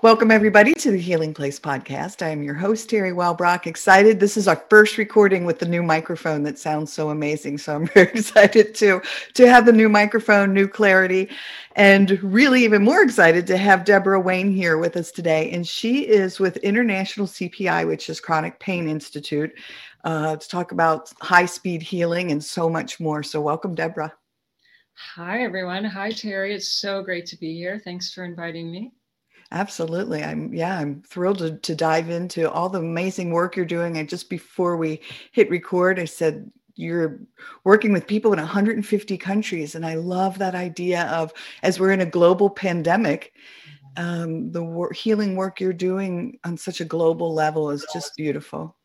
Welcome, everybody, to the Healing Place podcast. I am your host, Teri Wellbrock. Excited. This is our first recording with the new microphone that sounds so amazing. So I'm very excited to, to have the new microphone, new clarity, and really even more excited to have Debora Wayne here with us today. And she is with International CPI, which is Chronic Pain Institute, uh, to talk about high speed healing and so much more. So, welcome, Debora. Hi, everyone. Hi, Teri. It's so great to be here. Thanks for inviting me. Absolutely. I'm yeah, I'm thrilled to, to dive into all the amazing work you're doing. And just before we hit record, I said you're working with people in 150 countries. And I love that idea of as we're in a global pandemic, mm-hmm. um, the wor- healing work you're doing on such a global level is just beautiful.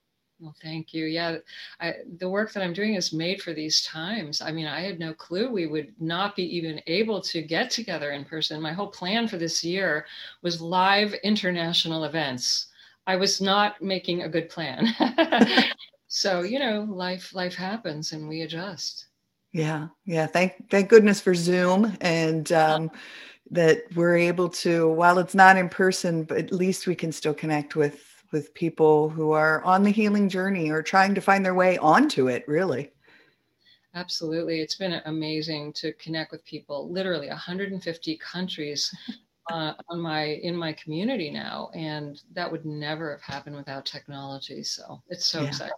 Well, thank you. Yeah, I, the work that I'm doing is made for these times. I mean, I had no clue we would not be even able to get together in person. My whole plan for this year was live international events. I was not making a good plan. so, you know, life life happens and we adjust. Yeah, yeah. Thank thank goodness for Zoom and um, that we're able to. While it's not in person, but at least we can still connect with with people who are on the healing journey or trying to find their way onto it, really. Absolutely. It's been amazing to connect with people, literally 150 countries uh, on my in my community now and that would never have happened without technology so it's so yeah. exciting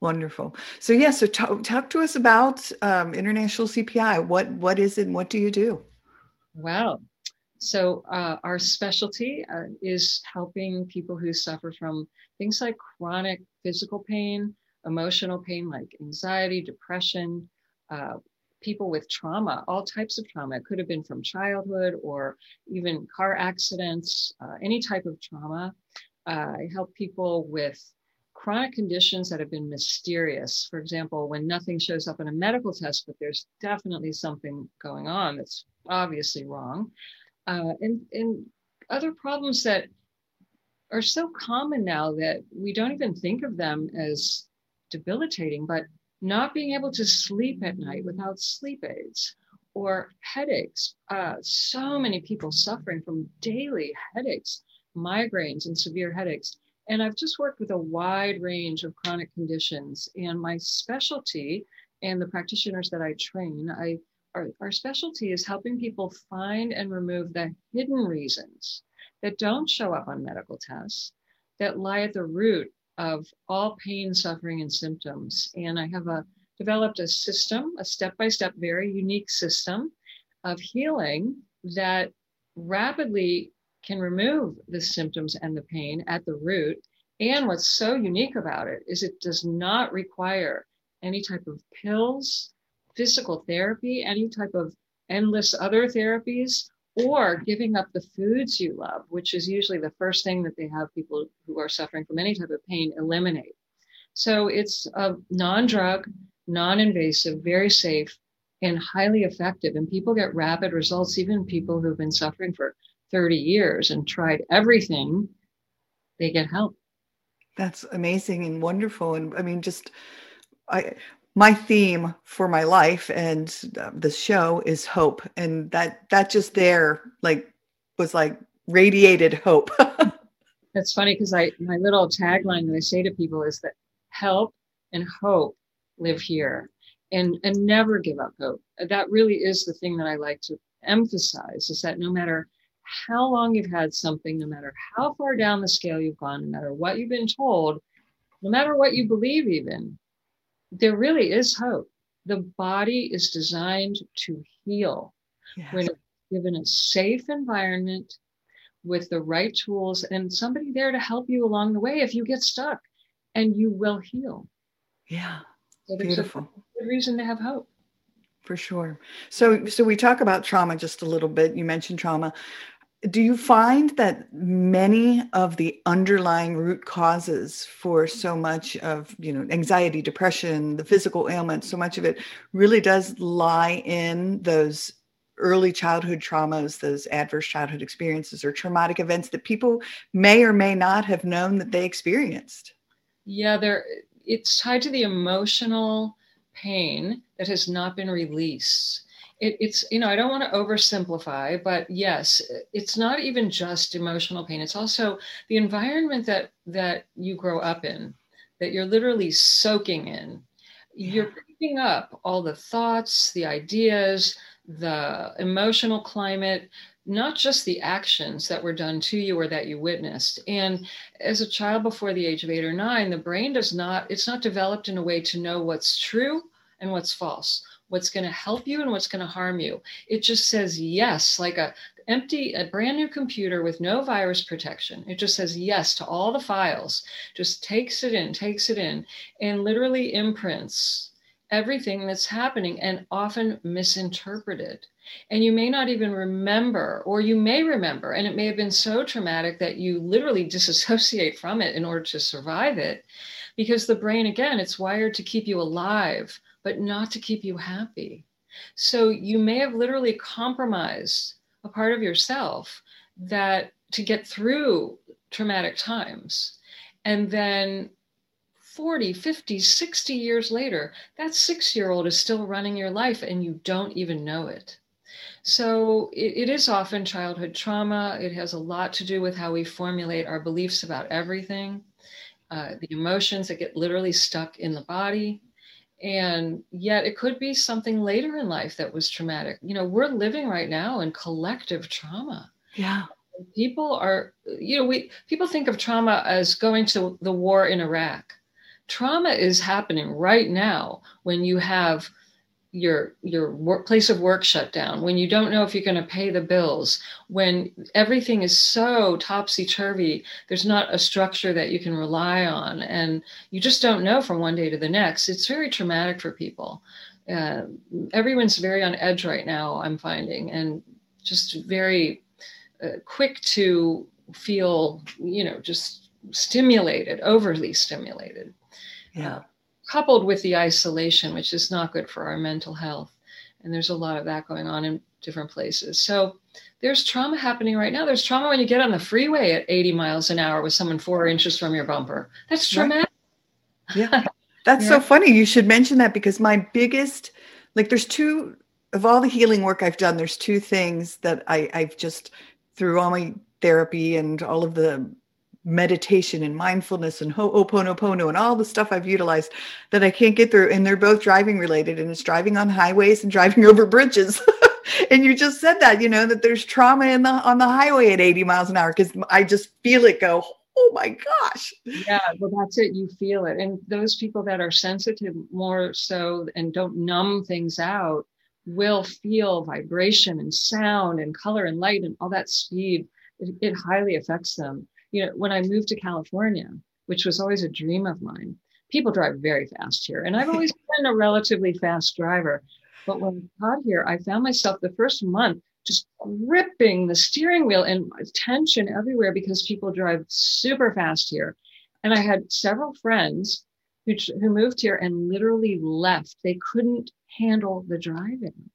wonderful so yeah so talk, talk to us about um, international cpi what what is it and what do you do wow so, uh, our specialty uh, is helping people who suffer from things like chronic physical pain, emotional pain like anxiety, depression, uh, people with trauma, all types of trauma. It could have been from childhood or even car accidents, uh, any type of trauma. Uh, I help people with chronic conditions that have been mysterious. For example, when nothing shows up in a medical test, but there's definitely something going on that's obviously wrong uh, and, and other problems that are so common now that we don't even think of them as debilitating, but not being able to sleep at night without sleep aids or headaches. Uh, so many people suffering from daily headaches, migraines, and severe headaches. And I've just worked with a wide range of chronic conditions. And my specialty and the practitioners that I train, I our, our specialty is helping people find and remove the hidden reasons that don't show up on medical tests that lie at the root of all pain, suffering, and symptoms. And I have a, developed a system, a step by step, very unique system of healing that rapidly can remove the symptoms and the pain at the root. And what's so unique about it is it does not require any type of pills, physical therapy, any type of endless other therapies, or giving up the foods you love, which is usually the first thing that they have people who are suffering from any type of pain eliminate. So it's a non drug, non invasive, very safe, and highly effective. And people get rapid results, even people who've been suffering for 30 years and tried everything, they get help. That's amazing and wonderful. And I mean, just I my theme for my life and the show is hope. And that that just there like was like radiated hope. That's funny because i my little tagline that i say to people is that help and hope live here and and never give up hope. That really is the thing that i like to emphasize is that no matter how long you've had something no matter how far down the scale you've gone no matter what you've been told no matter what you believe even there really is hope. The body is designed to heal yes. when it's given a safe environment with the right tools and somebody there to help you along the way if you get stuck and you will heal. Yeah. So Beautiful. Good reason to have hope. For sure. So so we talk about trauma just a little bit. You mentioned trauma. Do you find that many of the underlying root causes for so much of, you know, anxiety, depression, the physical ailments, so much of it really does lie in those early childhood traumas, those adverse childhood experiences or traumatic events that people may or may not have known that they experienced? Yeah, there it's tied to the emotional pain that has not been released. It, it's you know i don't want to oversimplify but yes it's not even just emotional pain it's also the environment that that you grow up in that you're literally soaking in yeah. you're picking up all the thoughts the ideas the emotional climate not just the actions that were done to you or that you witnessed. And as a child before the age of eight or nine, the brain does not, it's not developed in a way to know what's true and what's false, what's going to help you and what's going to harm you. It just says yes, like a empty, a brand new computer with no virus protection. It just says yes to all the files, just takes it in, takes it in, and literally imprints everything that's happening and often misinterpreted. And you may not even remember, or you may remember, and it may have been so traumatic that you literally disassociate from it in order to survive it. Because the brain, again, it's wired to keep you alive, but not to keep you happy. So you may have literally compromised a part of yourself that to get through traumatic times. And then 40, 50, 60 years later, that six year old is still running your life and you don't even know it. So it, it is often childhood trauma. It has a lot to do with how we formulate our beliefs about everything, uh, the emotions that get literally stuck in the body. And yet it could be something later in life that was traumatic. You know, we're living right now in collective trauma. Yeah people are you know we people think of trauma as going to the war in iraq trauma is happening right now when you have your your work, place of work shut down when you don't know if you're going to pay the bills when everything is so topsy turvy there's not a structure that you can rely on and you just don't know from one day to the next. It's very traumatic for people. Uh, everyone's very on edge right now i'm finding and just very uh, quick to feel you know just stimulated overly stimulated. Yeah. Uh, coupled with the isolation, which is not good for our mental health. And there's a lot of that going on in different places. So there's trauma happening right now. There's trauma when you get on the freeway at 80 miles an hour with someone four inches from your bumper. That's traumatic. Right. Yeah. That's yeah. so funny. You should mention that because my biggest, like, there's two of all the healing work I've done, there's two things that I, I've just, through all my therapy and all of the meditation and mindfulness and ho'oponopono and all the stuff I've utilized that I can't get through. And they're both driving related and it's driving on highways and driving over bridges. and you just said that, you know, that there's trauma in the on the highway at 80 miles an hour because I just feel it go, oh my gosh. Yeah, well that's it. You feel it. And those people that are sensitive more so and don't numb things out will feel vibration and sound and color and light and all that speed. It, it highly affects them you know, when I moved to California, which was always a dream of mine, people drive very fast here. And I've always been a relatively fast driver. But when I got here, I found myself the first month just gripping the steering wheel and tension everywhere because people drive super fast here. And I had several friends who, who moved here and literally left. They couldn't handle the driving.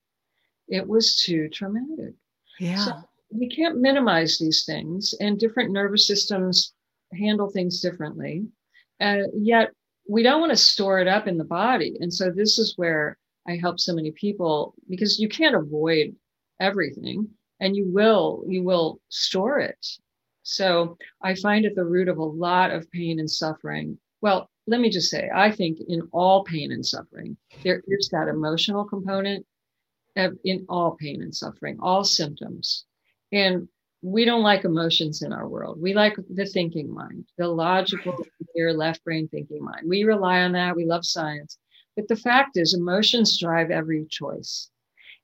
It was too traumatic. Yeah. So we can't minimize these things, and different nervous systems handle things differently. Uh, yet we don't want to store it up in the body. And so this is where I help so many people because you can't avoid everything and you will you will store it. So I find at the root of a lot of pain and suffering. Well, let me just say, I think in all pain and suffering, there is that emotional component in all pain and suffering, all symptoms. And we don't like emotions in our world. We like the thinking mind, the logical, clear left brain thinking mind. We rely on that. We love science. But the fact is, emotions drive every choice.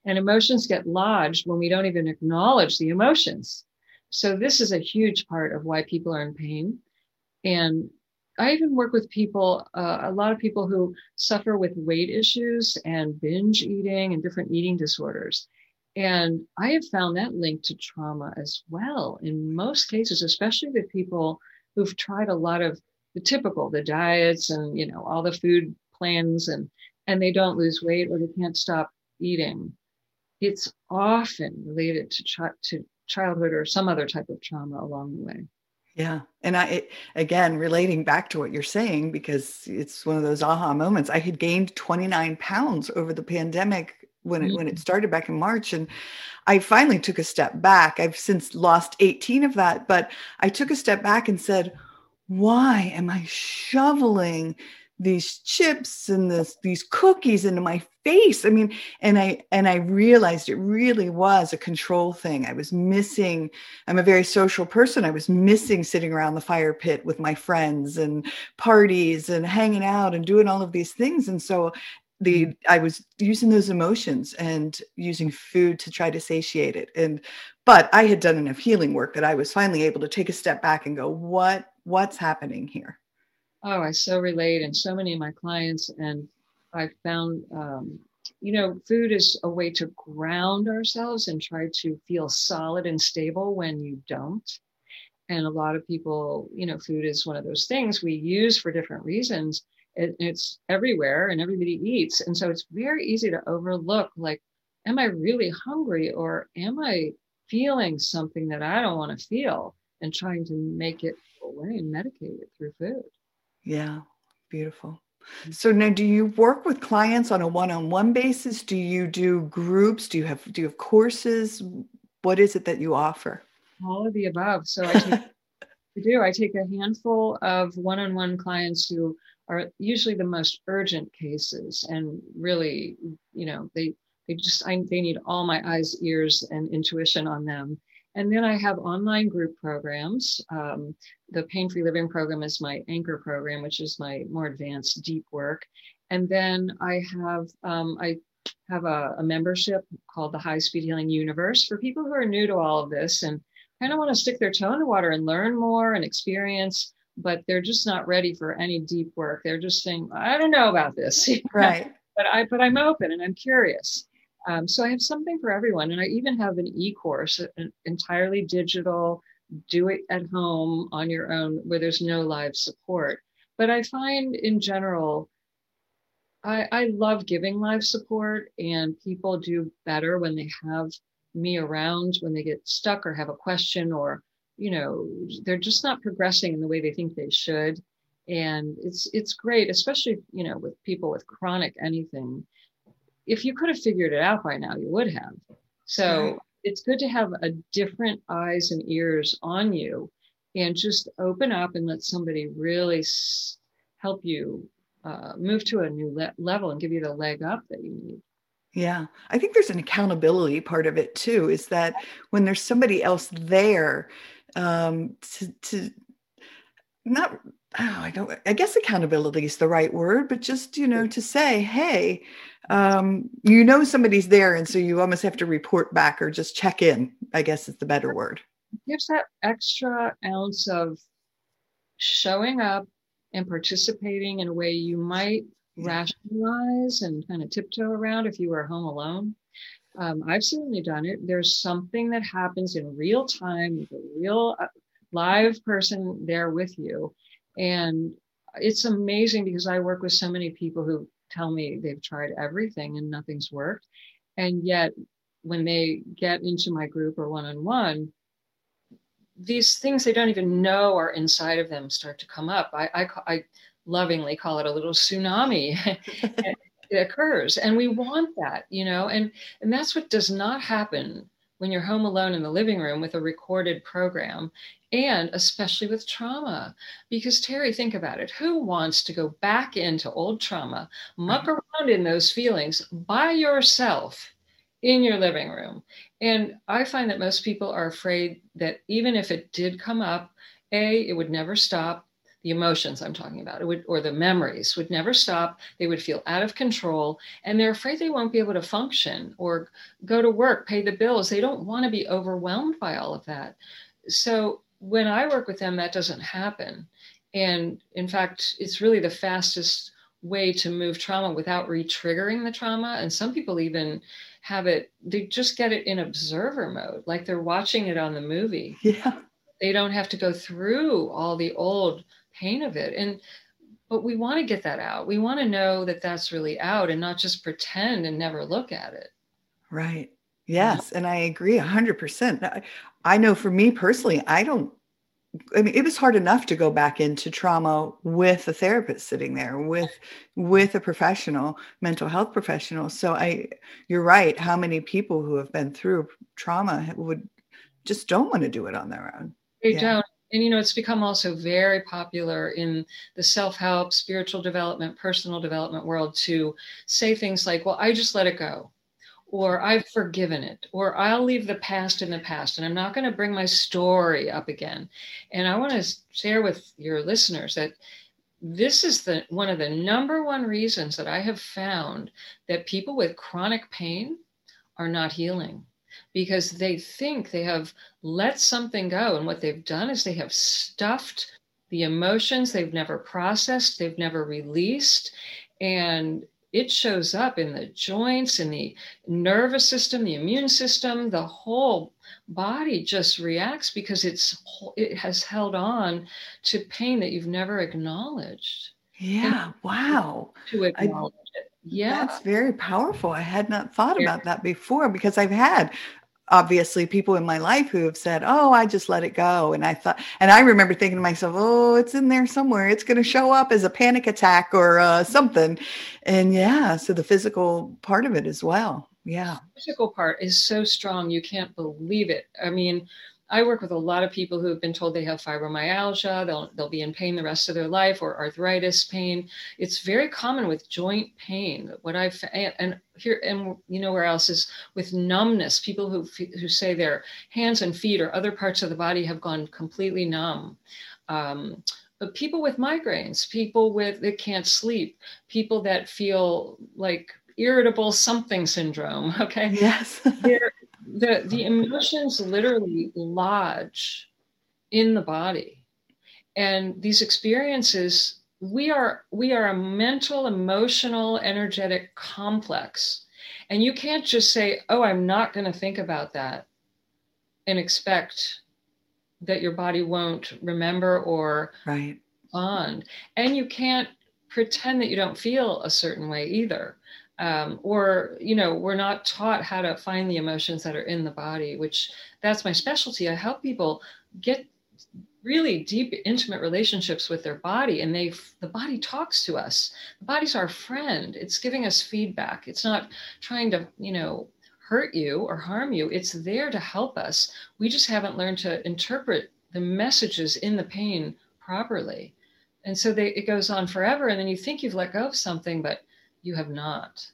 And emotions get lodged when we don't even acknowledge the emotions. So, this is a huge part of why people are in pain. And I even work with people, uh, a lot of people who suffer with weight issues and binge eating and different eating disorders. And I have found that linked to trauma as well in most cases, especially with people who've tried a lot of the typical, the diets and, you know, all the food plans and, and they don't lose weight or they can't stop eating. It's often related to, to childhood or some other type of trauma along the way. Yeah. And I, it, again, relating back to what you're saying, because it's one of those aha moments, I had gained 29 pounds over the pandemic when it, mm-hmm. when it started back in March. And I finally took a step back. I've since lost 18 of that, but I took a step back and said, why am I shoveling these chips and this these cookies into my face i mean and i and i realized it really was a control thing i was missing i'm a very social person i was missing sitting around the fire pit with my friends and parties and hanging out and doing all of these things and so the i was using those emotions and using food to try to satiate it and but i had done enough healing work that i was finally able to take a step back and go what what's happening here Oh, I so relate, and so many of my clients, and I found, um, you know, food is a way to ground ourselves and try to feel solid and stable when you don't. And a lot of people, you know, food is one of those things we use for different reasons. It, it's everywhere, and everybody eats, and so it's very easy to overlook. Like, am I really hungry, or am I feeling something that I don't want to feel, and trying to make it away and medicate it through food. Yeah, beautiful. Mm. So now do you work with clients on a one-on-one basis? Do you do groups? Do you have do you have courses? What is it that you offer? All of the above. So I, take, I do. I take a handful of one-on-one clients who are usually the most urgent cases and really, you know, they they just I, they need all my eyes, ears, and intuition on them. And then I have online group programs. Um, the Pain Free Living program is my anchor program, which is my more advanced deep work. And then I have um, I have a, a, membership called the High Speed Healing Universe for people who are new to all of this and kind of want to stick their toe in the water and learn more and experience, but they're just not ready for any deep work. They're just saying, I don't know about this. Right. but I but I'm open and I'm curious. Um, so I have something for everyone. And I even have an e course, an entirely digital, do it at home on your own, where there's no live support. But I find in general, I, I love giving live support, and people do better when they have me around when they get stuck or have a question or you know they're just not progressing in the way they think they should and it's it's great especially you know with people with chronic anything if you could have figured it out by now, you would have. So right. it's good to have a different eyes and ears on you and just open up and let somebody really s- help you uh, move to a new le- level and give you the leg up that you need. Yeah, I think there's an accountability part of it too. Is that when there's somebody else there um, to, to not oh, I don't I guess accountability is the right word, but just you know to say, hey, um, you know somebody's there, and so you almost have to report back or just check in. I guess is the better word. gives that extra ounce of showing up and participating in a way you might rationalize and kind of tiptoe around if you were home alone. Um, I've certainly done it. There's something that happens in real time with a real uh, live person there with you. And it's amazing because I work with so many people who tell me they've tried everything and nothing's worked. And yet, when they get into my group or one on one, these things they don't even know are inside of them start to come up. I, I, I lovingly call it a little tsunami. it occurs, and we want that, you know, and and that's what does not happen when you're home alone in the living room with a recorded program and especially with trauma. Because, Teri, think about it who wants to go back into old trauma, muck mm-hmm. around in those feelings by yourself in your living room? And I find that most people are afraid that even if it did come up, A, it would never stop. The emotions I'm talking about, would, or the memories would never stop. They would feel out of control and they're afraid they won't be able to function or go to work, pay the bills. They don't want to be overwhelmed by all of that. So when I work with them, that doesn't happen. And in fact, it's really the fastest way to move trauma without re-triggering the trauma. And some people even have it, they just get it in observer mode, like they're watching it on the movie. Yeah. They don't have to go through all the old pain of it. And but we want to get that out. We want to know that that's really out and not just pretend and never look at it. Right. Yes. And I agree 100%. I know for me personally, I don't I mean, it was hard enough to go back into trauma with a therapist sitting there, with with a professional, mental health professional. So I, you're right. How many people who have been through trauma would just don't want to do it on their own? They yeah. don't. And you know, it's become also very popular in the self-help, spiritual development, personal development world to say things like, "Well, I just let it go." or I've forgiven it, or I'll leave the past in the past, and I'm not going to bring my story up again. And I want to share with your listeners that this is the one of the number one reasons that I have found that people with chronic pain are not healing because they think they have let something go, and what they've done is they have stuffed the emotions they've never processed, they've never released, and it shows up in the joints, in the nervous system, the immune system, the whole body just reacts because it's it has held on to pain that you've never acknowledged. Yeah, and wow. To acknowledge I, it. Yeah. That's very powerful. I had not thought about that before because I've had obviously people in my life who have said, "Oh, I just let it go," and I thought, and I remember thinking to myself, "Oh, it's in there somewhere. It's going to show up as a panic attack or uh, something," and yeah, so the physical part of it as well. Yeah, the physical part is so strong you can't believe it. I mean, I work with a lot of people who have been told they have fibromyalgia, they'll, they'll be in pain the rest of their life, or arthritis pain. It's very common with joint pain. What I've and here and you know where else is with numbness. People who who say their hands and feet or other parts of the body have gone completely numb. Um, but people with migraines, people with that can't sleep, people that feel like irritable something syndrome. Okay. Yes the the emotions literally lodge in the body. And these experiences we are we are a mental emotional energetic complex. And you can't just say oh i'm not going to think about that and expect that your body won't remember or right. bond. And you can't pretend that you don't feel a certain way either um, or you know we're not taught how to find the emotions that are in the body which that's my specialty. I help people get really deep intimate relationships with their body and they the body talks to us. The body's our friend. It's giving us feedback. It's not trying to you know hurt you or harm you. It's there to help us. We just haven't learned to interpret the messages in the pain properly. And so they, it goes on forever and then you think you've let go of something but you have not.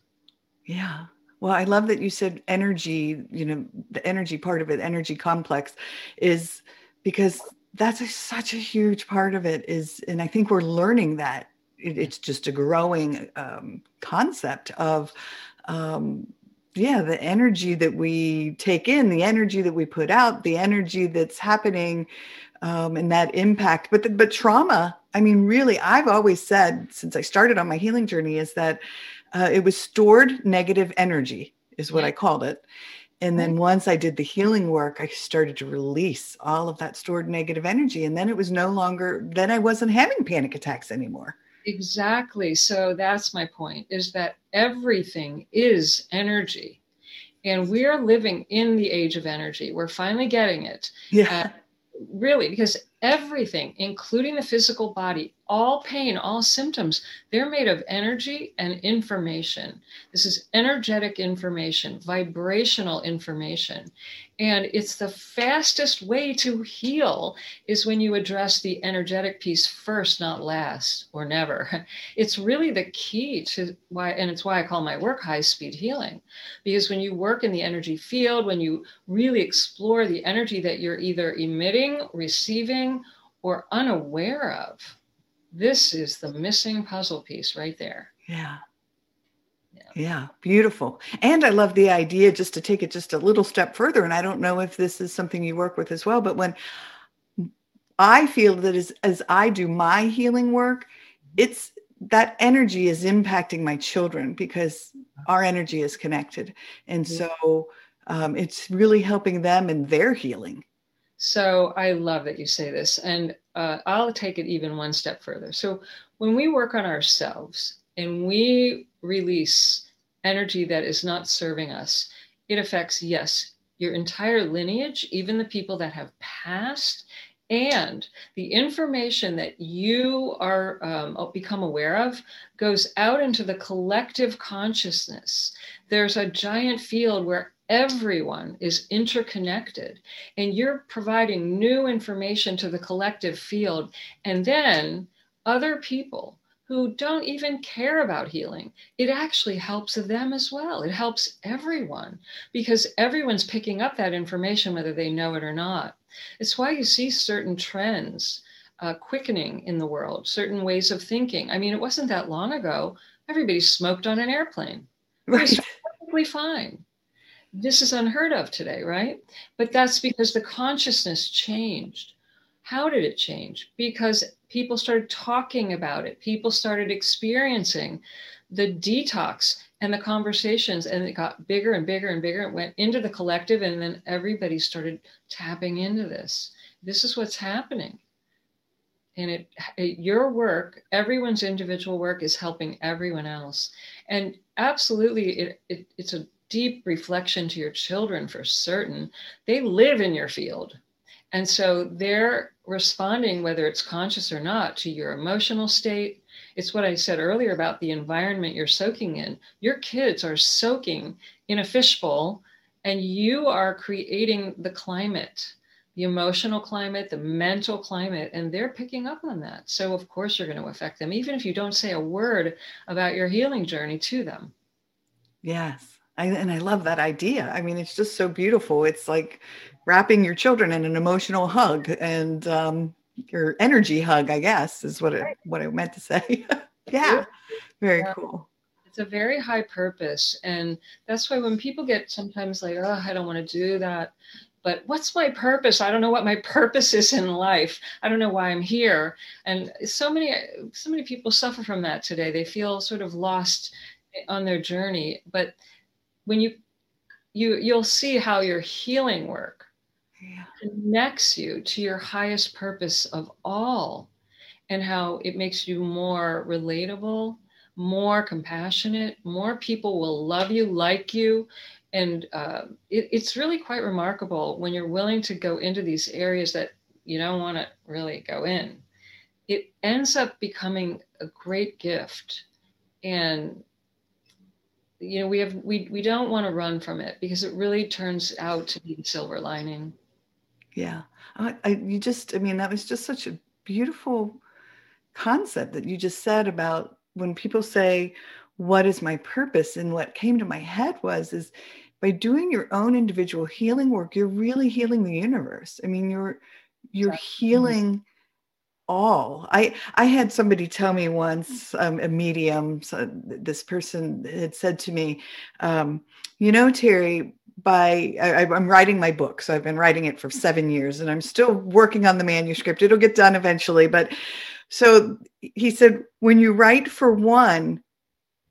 Yeah. Well, I love that you said energy, you know, the energy part of it, energy complex is because that's a, such a huge part of it is, and I think we're learning that it, it's just a growing um, concept of, um, yeah, the energy that we take in, the energy that we put out, the energy that's happening, um, and that impact. But the, but trauma I mean, really, I've always said since I started on my healing journey is that uh, it was stored negative energy, is what yeah. I called it. And then once I did the healing work, I started to release all of that stored negative energy. And then it was no longer, then I wasn't having panic attacks anymore. Exactly. So that's my point is that everything is energy. And we're living in the age of energy. We're finally getting it. Yeah. Uh, really, because everything, including the physical body, all pain, all symptoms, they're made of energy and information. This is energetic information, vibrational information. And it's the fastest way to heal is when you address the energetic piece first, not last or never. It's really the key to why, and it's why I call my work high speed healing. Because when you work in the energy field, when you really explore the energy that you're either emitting, receiving, or unaware of, this is the missing puzzle piece right there. Yeah. Yeah, beautiful. And I love the idea just to take it just a little step further. And I don't know if this is something you work with as well, but when I feel that as, as I do my healing work, mm-hmm. it's that energy is impacting my children because uh-huh. our energy is connected. And mm-hmm. so um, it's really helping them in their healing. So I love that you say this. And uh, I'll take it even one step further. So when we work on ourselves and we release energy that is not serving us, it affects, yes, your entire lineage, even the people that have passed, and the information that you are um, become aware of goes out into the collective consciousness. There's a giant field where everyone is interconnected and you're providing new information to the collective field and then other people who don't even care about healing, it actually helps them as well. It helps everyone because everyone's picking up that information, whether they know it or not. It's why you see certain trends uh, quickening in the world, certain ways of thinking. I mean, it wasn't that long ago, everybody smoked on an airplane. Right. It was perfectly fine. This is unheard of today, right? But that's because the consciousness changed. How did it change? Because people started talking about it. People started experiencing the detox and the conversations, and it got bigger and bigger and bigger. It went into the collective, and then everybody started tapping into this. This is what's happening. And it, it, your work, everyone's individual work is helping everyone else. And absolutely, it, it, it's a deep reflection to your children for certain. They live in your field. And so they're responding, whether it's conscious or not, to your emotional state. It's what I said earlier about the environment you're soaking in. Your kids are soaking in a fishbowl, and you are creating the climate, the emotional climate, the mental climate, and they're picking up on that. So, of course, you're going to affect them, even if you don't say a word about your healing journey to them. Yes. I, and I love that idea. I mean, it's just so beautiful. It's like wrapping your children in an emotional hug and um, your energy hug, I guess, is what it, what I meant to say. yeah, very yeah. cool. It's a very high purpose, and that's why when people get sometimes like, "Oh, I don't want to do that," but what's my purpose? I don't know what my purpose is in life. I don't know why I'm here. And so many, so many people suffer from that today. They feel sort of lost on their journey, but when you you you'll see how your healing work yeah. connects you to your highest purpose of all and how it makes you more relatable more compassionate more people will love you like you and uh, it, it's really quite remarkable when you're willing to go into these areas that you don't want to really go in it ends up becoming a great gift and you know we have we we don't want to run from it because it really turns out to be the silver lining. Yeah. I, I, you just i mean that was just such a beautiful concept that you just said about when people say what is my purpose? And what came to my head was is by doing your own individual healing work you're really healing the universe. I mean you're you're mm-hmm. healing all. I i had somebody tell me once um, a medium so this person had said to me um, you know teri by I, i'm writing my book so i've been writing it for seven years and i'm still working on the manuscript. It'll get done eventually but so he said when you write for one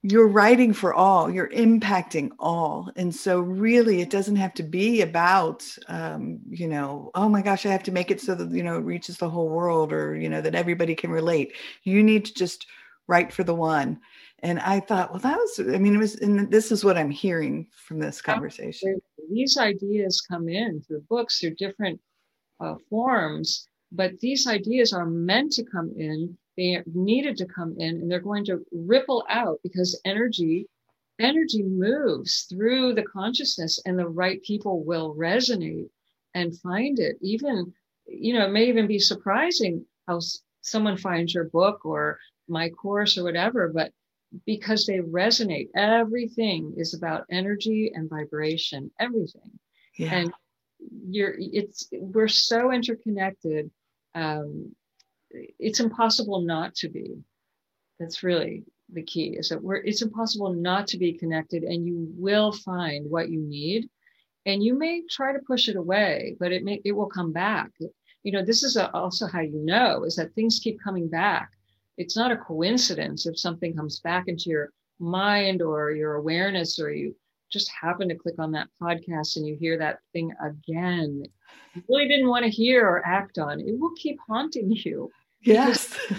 you're writing for all you're impacting all and so really it doesn't have to be about um, you know oh my gosh i have to make it so that you know it reaches the whole world or you know that everybody can relate. You need to just write for the one. And i thought well that was i mean it was and this is what i'm hearing from this conversation. These ideas come in through books through different uh, forms but these ideas are meant to come in they needed to come in and they're going to ripple out because energy energy moves through the consciousness and the right people will resonate and find it even you know it may even be surprising how someone finds your book or my course or whatever but because they resonate everything is about energy and vibration everything yeah. and you're it's we're so interconnected um, it's impossible not to be. That's really the key is that we're it's impossible not to be connected and you will find what you need. And you may try to push it away but it may it will come back. You know this is a, also how you know is that things keep coming back. It's not a coincidence if something comes back into your mind or your awareness or you just happen to click on that podcast and you hear that thing again. You really didn't want to hear or act on. It will keep haunting you yes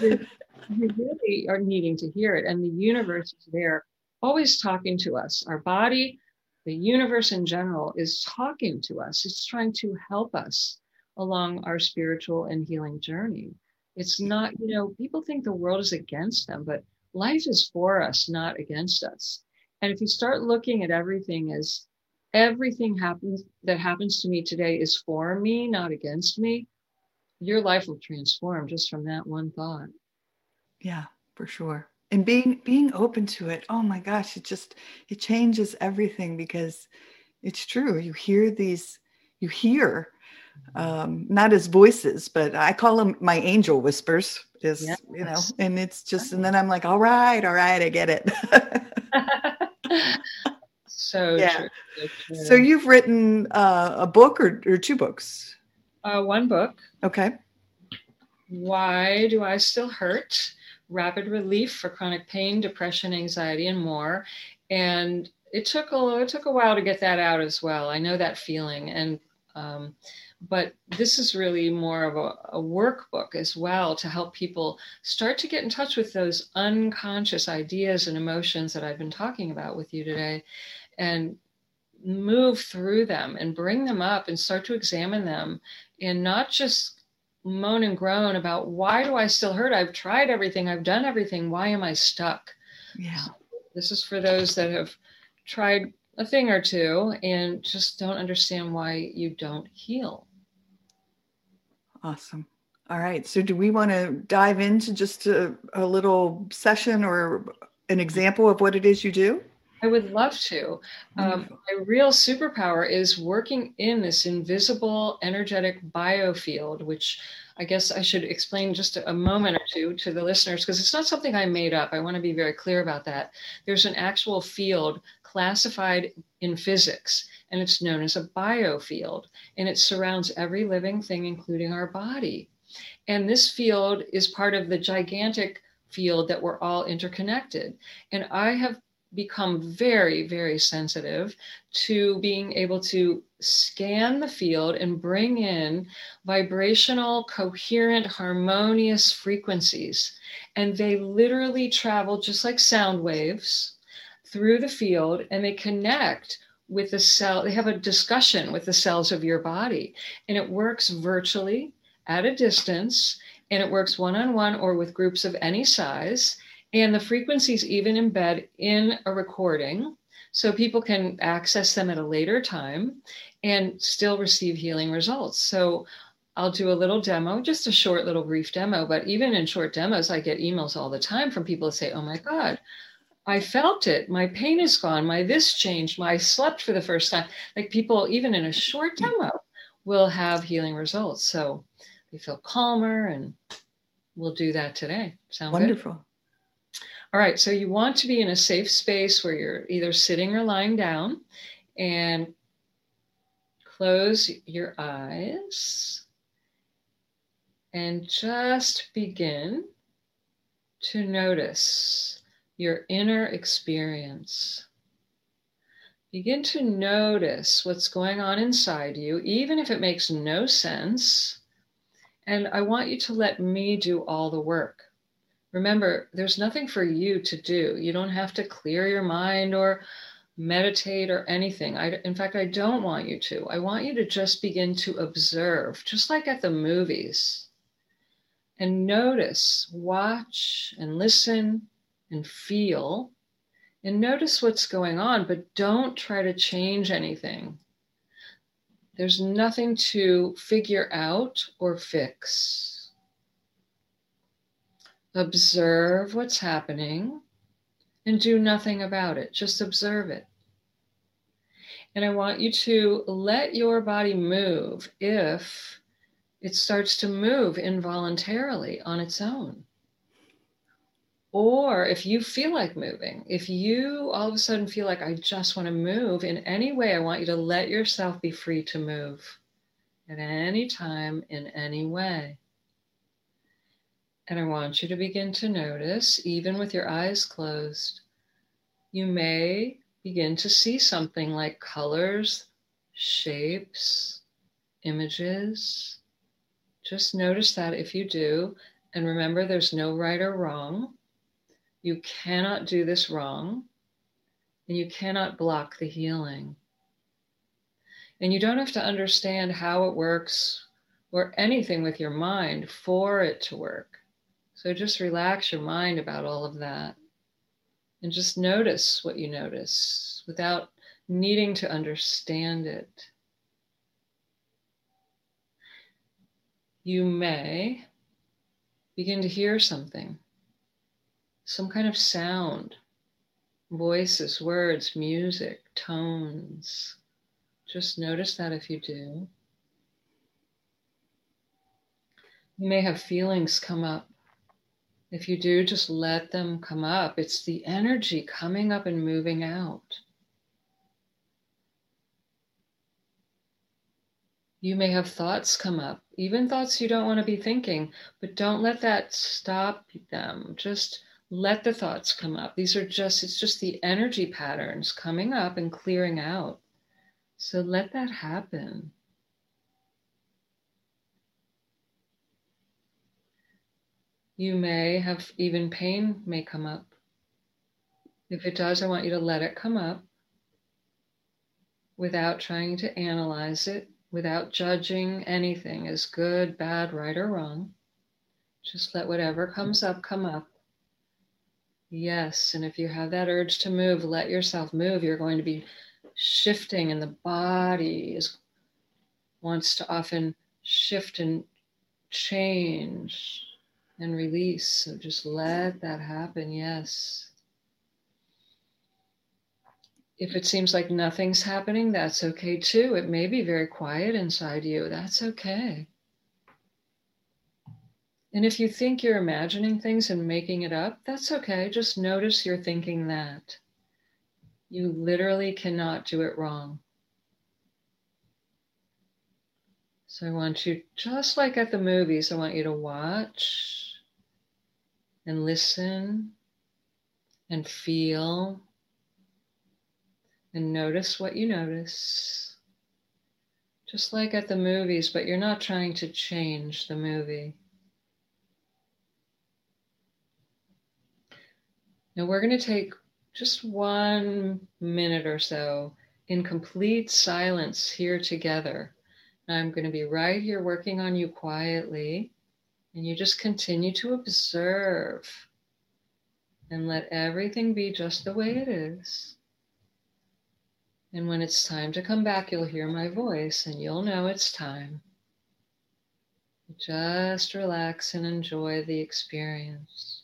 you really are needing to hear it. And the universe is there, always talking to us. Our body, the universe in general, is talking to us. It's trying to help us along our spiritual and healing journey. It's not, you know, people think the world is against them, but life is for us, not against us. And if you start looking at everything as everything happens that happens to me today is for me, not against me, your life will transform just from that one thought. Yeah, for sure. And being being open to it. Oh my gosh, it just it changes everything because it's true. You hear these you hear um not as voices, but I call them my angel whispers is yes. you know, and it's just and then I'm like, all right, all right, I get it. so yeah. True, so, true. so you've written uh, a book or, or two books? Uh, one book. Okay. Why do I still hurt? rapid relief for chronic pain, depression, anxiety, and more. And it took a it took a while to get that out as well. I know that feeling, and um, but this is really more of a, a, workbook as well to help people start to get in touch with those unconscious ideas and emotions that I've been talking about with you today, and move through them and bring them up and start to examine them and not just moan and groan about why do I still hurt? I've tried everything, I've done everything. Why am I stuck? Yeah. This is for those that have tried a thing or two and just don't understand why you don't heal. Awesome. All right. So, do we want to dive into just a, a little session or an example of what it is you do? I would love to. Um, my real superpower is working in this invisible energetic biofield, which I guess I should explain just a moment or two to the listeners because it's not something I made up. I want to be very clear about that. There's an actual field classified in physics, and it's known as a biofield, and it surrounds every living thing, including our body. And this field is part of the gigantic field that we're all interconnected. And I have become very, very sensitive to being able to scan the field and bring in vibrational, coherent, harmonious frequencies. And they literally travel just like sound waves through the field and they connect with the cell. They have a discussion with the cells of your body. And it works virtually at a distance and it works one on one or with groups of any size and the frequencies even embed in a recording so people can access them at a later time and still receive healing results. So I'll do a little demo, just a short little brief demo, but even in short demos, I get emails all the time from people that say, Oh my God, I felt it. My pain is gone. My this changed. My I slept for the first time. Like people, even in a short hmm. demo, will have healing results. So they feel calmer and we'll do that today. Sound wonderful. Good? All right, so you want to be in a safe space where you're either sitting or lying down and close your eyes and just begin to notice your inner experience. Begin to notice what's going on inside you, even if it makes no sense. And I want you to let me do all the work. Remember, there's nothing for you to do. You don't have to clear your mind or meditate or anything. I, in fact, I don't want you to. I want you to just begin to observe, just like at the movies, and notice, watch, and listen and feel, and notice what's going on, but don't try to change anything. There's nothing to figure out or fix. Observe what's happening and do nothing about it. Just observe it. And I want you to let your body move if it starts to move involuntarily on its own. Or if you feel like moving, if you all of a sudden feel like I just want to move in any way, I want you to let yourself be free to move at any time in any way. And I want you to begin to notice, even with your eyes closed, you may begin to see something like colors, shapes, images. Just notice that if you do. And remember, there's no right or wrong. You cannot do this wrong, and you cannot block the healing. And you don't have to understand how it works or anything with your mind for it to work. So just relax your mind about all of that and just notice what you notice without needing to understand it. You may begin to hear something, some kind of sound, voices, words, music, tones. Just notice that if you do. You may have feelings come up if you do, just let them come up. It's the energy coming up and moving out. You may have thoughts come up, even thoughts you don't want to be thinking, but don't let that stop them. Just let the thoughts come up. These are just, it's just the energy patterns coming up and clearing out. So let that happen. You may have even pain may come up. If it does, I want you to let it come up without trying to analyze it, without judging anything as good, bad, right, or wrong. Just let whatever comes up come up. Yes, and if you have that urge to move, let yourself move. You're going to be shifting, and the body is wants to often shift and change and release. So just let that happen. Yes. If it seems like nothing's happening, that's okay too. It may be very quiet inside you. That's okay. And if you think you're imagining things and making it up, that's okay. Just notice you're thinking that. You literally cannot do it wrong. So I want you, just like at the movies, I want you to watch and listen and feel and notice what you notice. Just like at the movies, but you're not trying to change the movie. Now we're going to take just one minute or so in complete silence here together. I'm going to be right here working on you quietly. And you just continue to observe and let everything be just the way it is. And when it's time to come back, you'll hear my voice and you'll know it's time. Just relax and enjoy the experience.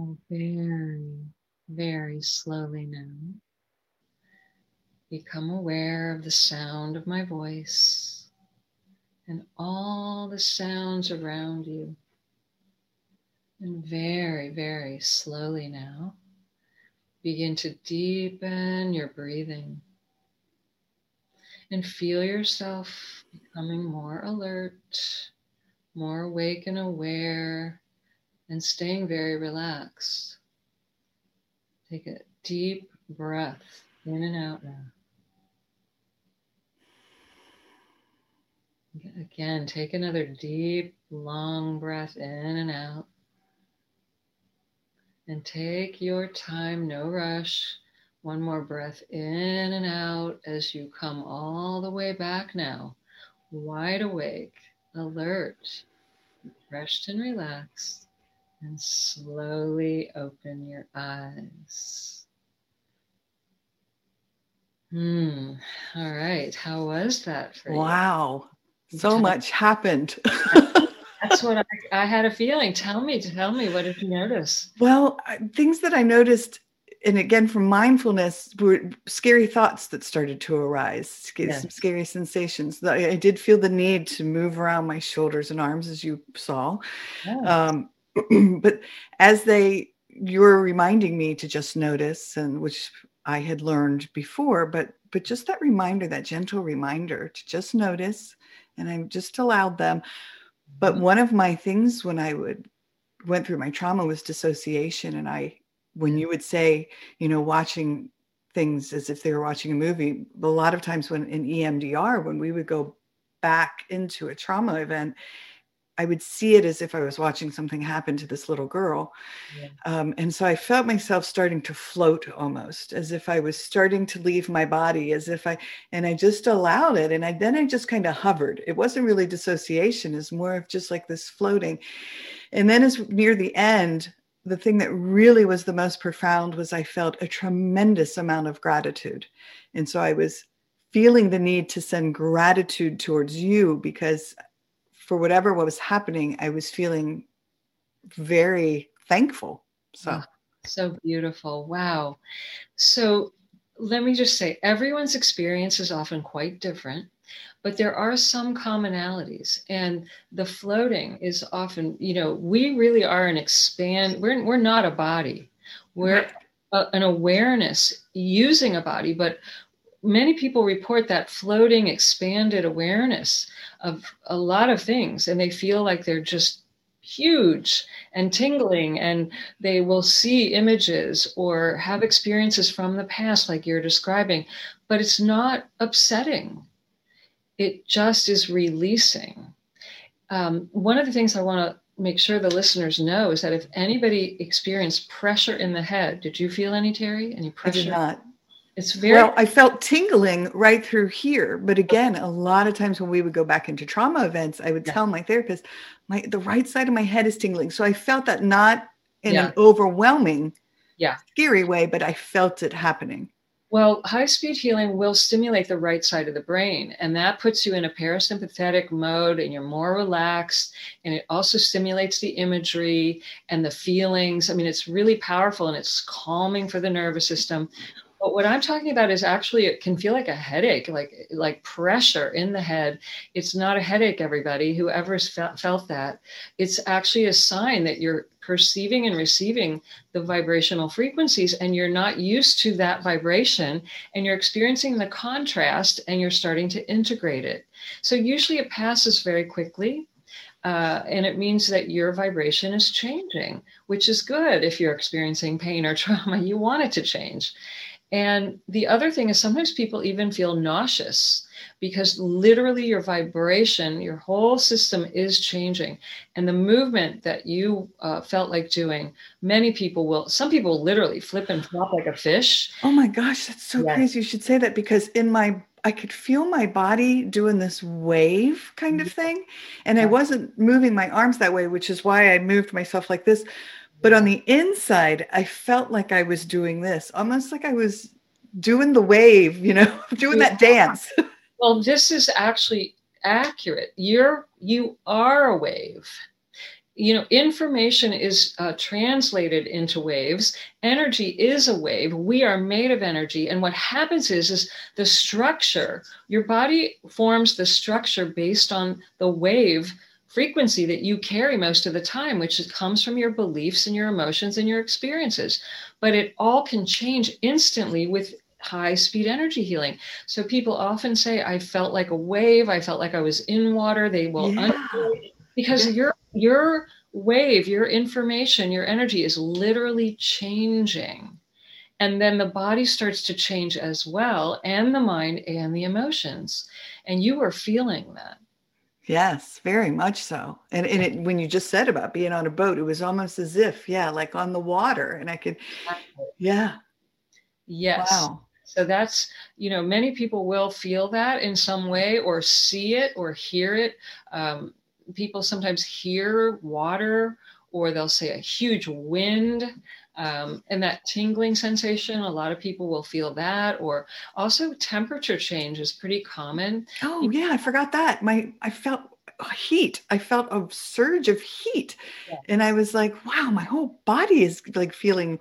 Oh, very, very slowly now. Become aware of the sound of my voice and all the sounds around you. And very, very slowly now, begin to deepen your breathing and feel yourself becoming more alert, more awake and aware, and staying very relaxed. Take a deep breath in and out now. Again, take another deep, long breath in and out. And take your time, no rush. One more breath in and out as you come all the way back now, wide awake, alert, refreshed and relaxed. And slowly open your eyes. Hmm. All right. How was that for you? Wow. So much happened. That's what I, I, had a feeling. Tell me, tell me, what did you notice? Well, things that I noticed, and again from mindfulness, were scary thoughts that started to arise, yes. some scary sensations. I did feel the need to move around my shoulders and arms, as you saw. Yes. Um, but as they, you're reminding me to just notice, and which I had learned before, but but just that reminder, that gentle reminder to just notice, and I just allowed them but mm-hmm. one of my things when I would went through my trauma was dissociation. And I, when you would say, you know, watching things as if they were watching a movie, a lot of times when in EMDR, when we would go back into a trauma event, I would see it as if I was watching something happen to this little girl. Yeah. Um, and so I felt myself starting to float almost as if I was starting to leave my body, as if I, and I just allowed it. And I, then I just kind of hovered. It wasn't really dissociation, it's more of just like this floating. And then as near the end, the thing that really was the most profound was I felt a tremendous amount of gratitude. And so I was feeling the need to send gratitude towards you because for whatever what was happening, I was feeling very thankful. So, oh, so beautiful. Wow. So, let me just say everyone's experience is often quite different, but there are some commonalities. And the floating is often, you know, we really are an expand, we're, we're not a body, we're a, an awareness using a body, but many people report that floating expanded awareness of a lot of things and they feel like they're just huge and tingling and they will see images or have experiences from the past like you're describing but it's not upsetting. It just is releasing. Um, one of the things i want to make sure the listeners know is that if anybody experienced pressure in the head did you feel any Teri? Any pressure I did not it's very well, I felt tingling right through here. But again, a lot of times when we would go back into trauma events, I would yeah. tell my therapist, my the right side of my head is tingling. So I felt that not in yeah. an overwhelming, yeah, scary way, but I felt it happening. Well, high speed healing will stimulate the right side of the brain, and that puts you in a parasympathetic mode and you're more relaxed. And it also stimulates the imagery and the feelings. I mean, it's really powerful and it's calming for the nervous system. But what I'm talking about is actually it can feel like a headache, like like pressure in the head. It's not a headache, everybody. Whoever's felt, felt that, it's actually a sign that you're perceiving and receiving the vibrational frequencies, and you're not used to that vibration, and you're experiencing the contrast, and you're starting to integrate it. So usually it passes very quickly. Uh, and it means that your vibration is changing, which is good if you're experiencing pain or trauma. You want it to change. And the other thing is sometimes people even feel nauseous because literally your vibration, your whole system is changing. And the movement that you uh, felt like doing, many people will, some people literally flip and flop like a fish. Oh my gosh, that's so yes. crazy. You should say that because in my I could feel my body doing this wave kind of mm-hmm. thing. And I wasn't moving my arms that way, which is why I moved myself like this. But on the inside, I felt like I was doing this, almost like I was doing the wave, you know, doing that dance. well, this is actually accurate. You're you are a wave. you know information is uh, translated into waves energy is a wave we are made of energy and what happens is is the structure your body forms the structure based on the wave frequency that you carry most of the time which comes from your beliefs and your emotions and your experiences but it all can change instantly with high speed energy healing. So people often say, I felt like a wave. I felt like I was in water. They will yeah because yeah. your your wave your information your energy is literally changing and then the body starts to change as well and the mind and the emotions and you are feeling that yes very much so and, and it, when you just said about being on a boat it was almost as if yeah like on the water and i could yeah. Yes. Wow. So that's, you know, many people will feel that in some way or see it or hear it. Um, people sometimes hear water or they'll say a huge wind um, and that tingling sensation a lot of people will feel that or also temperature change is pretty common. Oh yeah i forgot that. My i felt heat. I felt a surge of heat. Yeah. and i was like wow my whole body is like feeling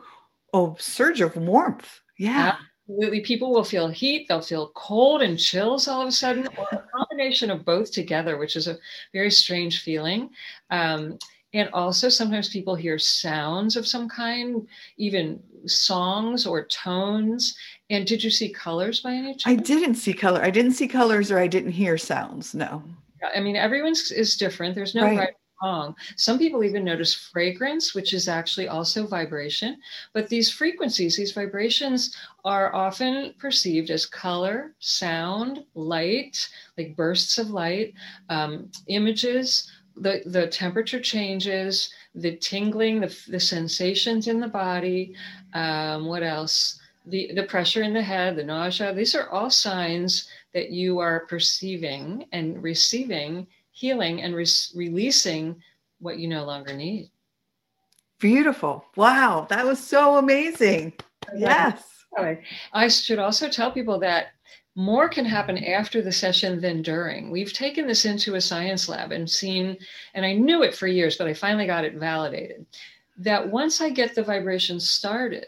a surge of warmth. Yeah. Absolutely. People will feel heat, they'll feel cold and chills all of a sudden, or a combination of both together, which is a very strange feeling. Um, and also, sometimes people hear sounds of some kind, even songs or tones. And did you see colors by any chance? I didn't see color. I didn't see colors or I didn't hear sounds. No. I mean, everyone's is different. There's no right, right wrong. Some people even notice fragrance, which is actually also vibration. But these frequencies, these vibrations are often perceived as color, sound, light, like bursts of light, um, images, the, the temperature changes, the tingling, the, the sensations in the body. Um, what else? The, the pressure in the head, the nausea, these are all signs that you are perceiving and receiving healing and re- releasing what you no longer need. Beautiful. Wow. That was so amazing. Yes. I should also tell people that more can happen after the session than during. We've taken this into a science lab and seen, and I knew it for years, but I finally got it validated that once I get the vibration started,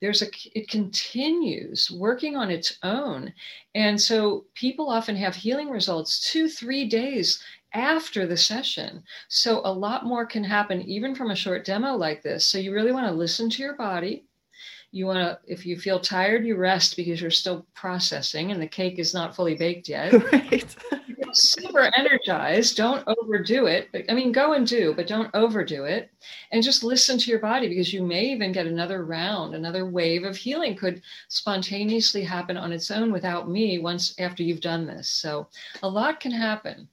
there's a it continues working on its own and so people often have healing results two three days after the session. So a lot more can happen even from a short demo like this. So you really want to listen to your body. You want to, if you feel tired, you rest because you're still processing and the cake is not fully baked yet. Right. super energized. Don't overdo it. But, I mean, go and do, but don't overdo it. And just listen to your body because you may even get another round, another wave of healing could spontaneously happen on its own without me once after you've done this. So a lot can happen.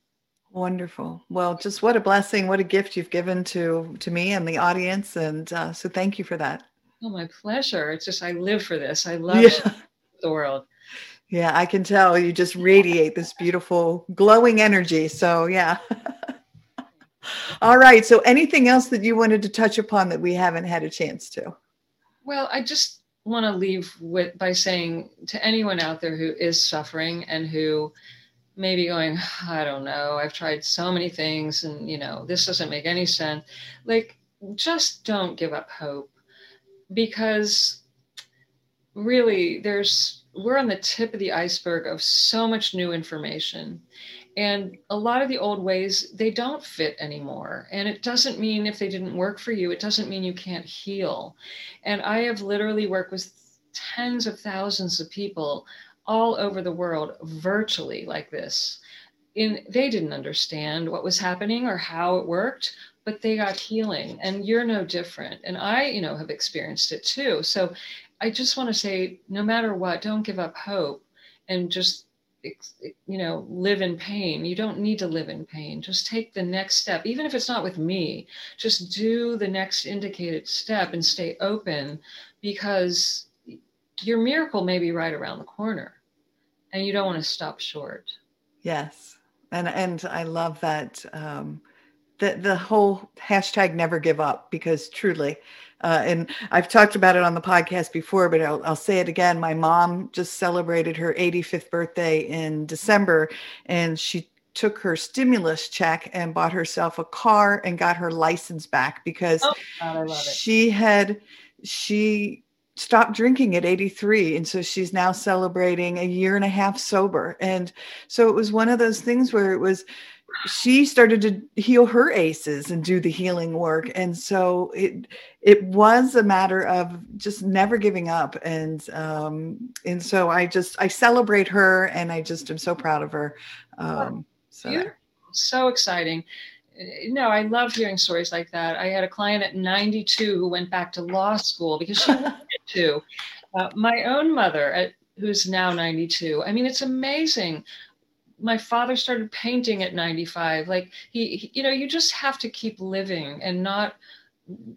Wonderful. Well, just what a blessing, what a gift you've given to to me and the audience, and uh, so thank you for that. Oh, my pleasure. It's just I live for this. I love yeah. the world. Yeah, I can tell you just radiate this beautiful glowing energy. So yeah. All right. So anything else that you wanted to touch upon that we haven't had a chance to? Well, I just want to leave with by saying to anyone out there who is suffering and who may be going, I don't know, I've tried so many things and, you know, this doesn't make any sense. Like, just don't give up hope because really there's, we're on the tip of the iceberg of so much new information. And a lot of the old ways, they don't fit anymore. And it doesn't mean if they didn't work for you, it doesn't mean you can't heal. And I have literally worked with tens of thousands of people all over the world virtually like this. In they didn't understand what was happening or how it worked, but they got healing and you're no different. And I, you know, have experienced it too. So I just want to say no matter what, don't give up hope and just you know live in pain you don't need to live in pain just take the next step even if it's not with me just do the next indicated step and stay open because your miracle may be right around the corner and you don't want to stop short. Yes. And and I love that um the the whole hashtag never give up because truly uh, and I've talked about it on the podcast before, but I'll, I'll, say it again. My mom just celebrated her 85th birthday in December, and she took her stimulus check and bought herself a car and got her license back because Oh, God, I love it. she had she stopped drinking at 83 and so she's now celebrating a year and a half sober and so it was one of those things where it was she started to heal her ACEs and do the healing work and so it it was a matter of just never giving up and um and so i just i celebrate her and i just am so proud of her um so Beautiful. So exciting. Uh, No, I love hearing stories like that. I had a client at 92 who went back to law school because she wanted to. Uh, my own mother, at, who's now 92. I mean, it's amazing. My father started painting at 95. Like he, he, you know, you just have to keep living and not,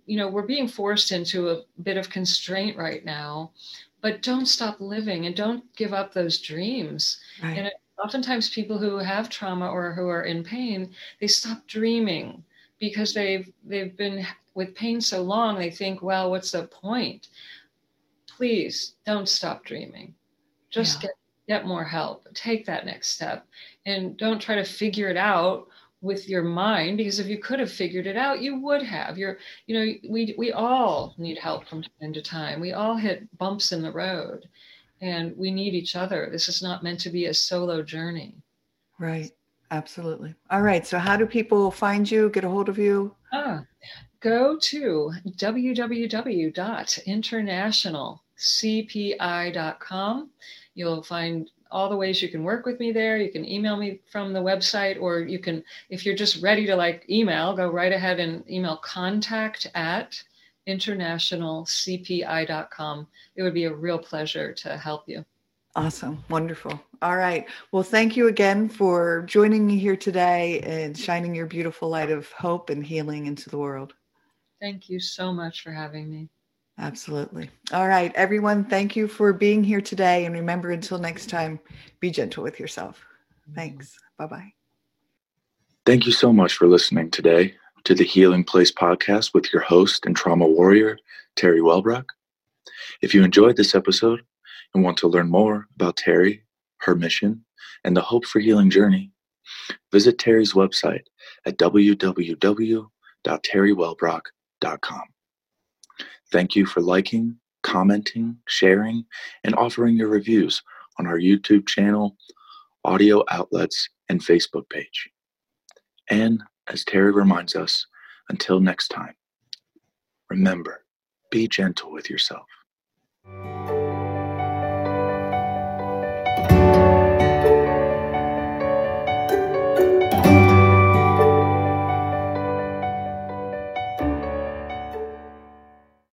you know, we're being forced into a bit of constraint right now, but don't stop living and don't give up those dreams right. And it- oftentimes people who have trauma or who are in pain they stop dreaming because they've they've been with pain so long they think well what's the point please don't stop dreaming just Yeah. get get more help take that next step and don't try to figure it out with your mind because if you could have figured it out you would have. You're you know we we all need help from time to time. We all hit bumps in the road and we need each other. This is not meant to be a solo journey. Right. Absolutely. All right. So, how do people find you, get a hold of you? ah, go to www.internationalcpi.com you'll find all the ways you can work with me there you can email me from the website or you can if you're just ready to like email go right ahead and email contact at internationalcpi.com it would be a real pleasure to help you Awesome. Wonderful. All right. Well, thank you again for joining me here today and shining your beautiful light of hope and healing into the world. Thank you so much for having me. Absolutely. All right, everyone. Thank you for being here today. And remember, until next time, be gentle with yourself. Mm-hmm. Thanks. Bye bye. Thank you so much for listening today to the Healing Place podcast with your host and trauma warrior, Teri Wellbrock. If you enjoyed this episode and want to learn more about Teri, her mission, and the Hope for Healing journey, visit Teri's website at www.teriwellbrock.com. Thank you for liking, commenting, sharing, and offering your reviews on our YouTube channel, audio outlets, and Facebook page. And as Teri reminds us, until next time, remember, be gentle with yourself.